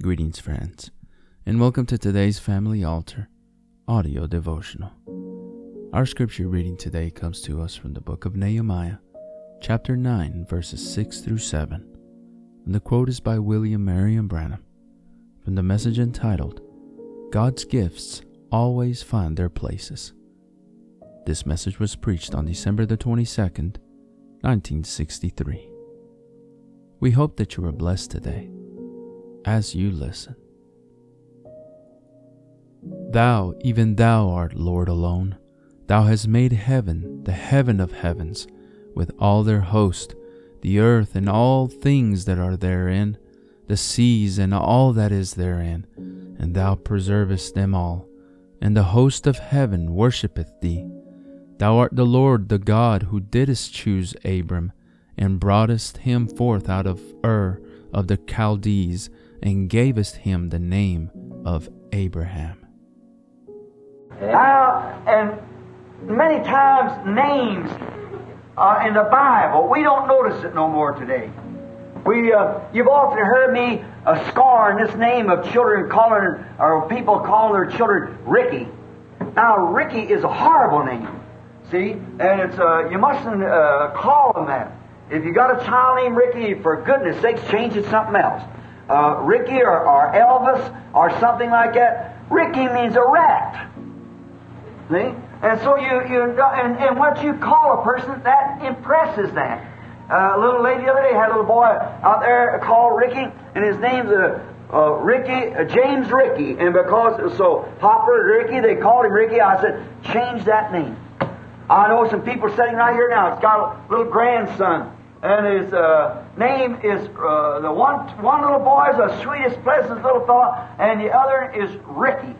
Greetings, friends, and welcome to today's Family Altar audio devotional. Our scripture reading today comes to us from the book of Nehemiah, chapter 9, verses 6 through 7. And the quote is by William Marrion Branham from the message entitled, God's Gifts Always Find Their Places. This message was preached on December the 22nd, 1963. We hope that you are blessed today as you listen. Thou, even thou art Lord alone. Thou hast made heaven, the heaven of heavens, with all their host, the earth and all things that are therein, the seas and all that is therein, and thou preservest them all. And the host of heaven worshippeth thee. Thou art the Lord, the God, who didst choose Abram and broughtest him forth out of Ur of the Chaldees, and gavest him the name of Abraham. Now, and many times names uh, in the Bible, we don't notice it no more today. We, uh, you've often heard me uh, scorn this name of children calling, or people calling their children Ricky. Now, Ricky is a horrible name, see, and it's uh, you mustn't uh, call them that. If you got a child named Ricky, for goodness sakes, change it to something else. Uh, Ricky or, or Elvis or something like that. Ricky means a rat. See? And so you, you and, and what you call a person, that impresses that. Uh, a little lady the other day had a little boy out there called Ricky, and his name's uh, uh, Ricky, uh, James Ricky. And because so popular, Ricky, they called him Ricky. I said, change that name. I know some people sitting right here now. It's got a little grandson and his uh, name is uh, the one one little boy is the sweetest, pleasantest little fellow, and the other is Ricky,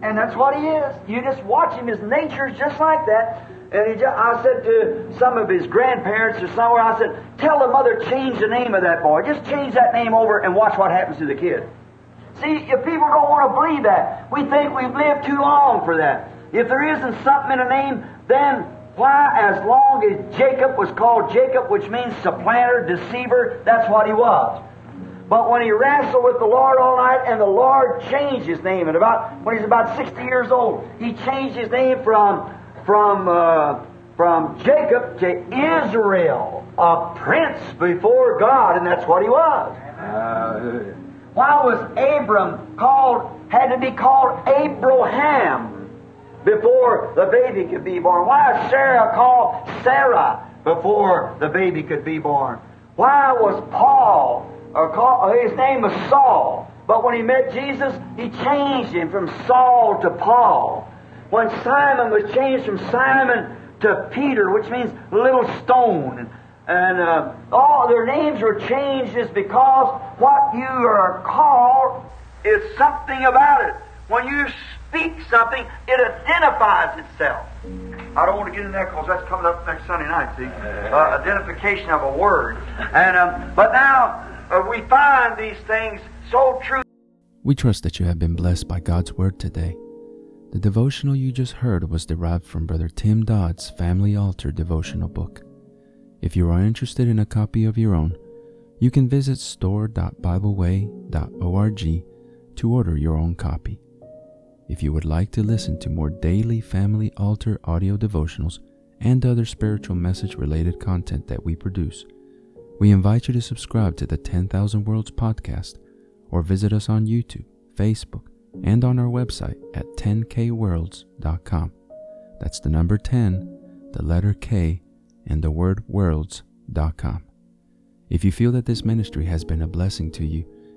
and that's what he is. You just watch him; his nature is just like that. And he just, I said to some of his grandparents or somewhere, I said, "Tell the mother change the name of that boy. Just change that name over and watch what happens to the kid." See, if people don't want to believe that, we think we've lived too long for that. If there isn't something in a name, then why, as long as Jacob was called Jacob, which means supplanter, deceiver, that's what he was. But when he wrestled with the Lord all night, and the Lord changed his name, and about when he's about sixty years old, he changed his name from from uh, from Jacob to Israel, a prince before God, and that's what he was. Uh, why was Abram called had to be called Abraham? Before the baby could be born? Why is Sarah called Sarah before the baby could be born? Why was Paul, or call, his name was Saul, but when he met Jesus, he changed him from Saul to Paul. When Simon was changed from Simon to Peter, which means little stone, and uh, all their names were changed is because what you are called is something about it. When you speak something, it identifies itself. I don't want to get in there because that's coming up next Sunday night, see? Uh, identification of a word. And um, But now uh, we find these things so true. We trust that you have been blessed by God's Word today. The devotional you just heard was derived from Brother Tim Dodd's Family Altar devotional book. If you are interested in a copy of your own, you can visit store.bibleway.org to order your own copy. If you would like to listen to more daily Family Altar audio devotionals and other spiritual message related content that we produce, we invite you to subscribe to the 10,000 Worlds podcast or visit us on YouTube, Facebook, and on our website at 10kworlds.com. That's the number 10, the letter K, and the word worlds.com. If you feel that this ministry has been a blessing to you,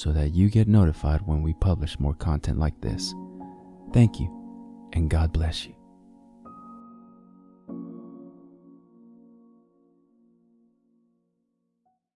so that you get notified when we publish more content like this. Thank you, and God bless you.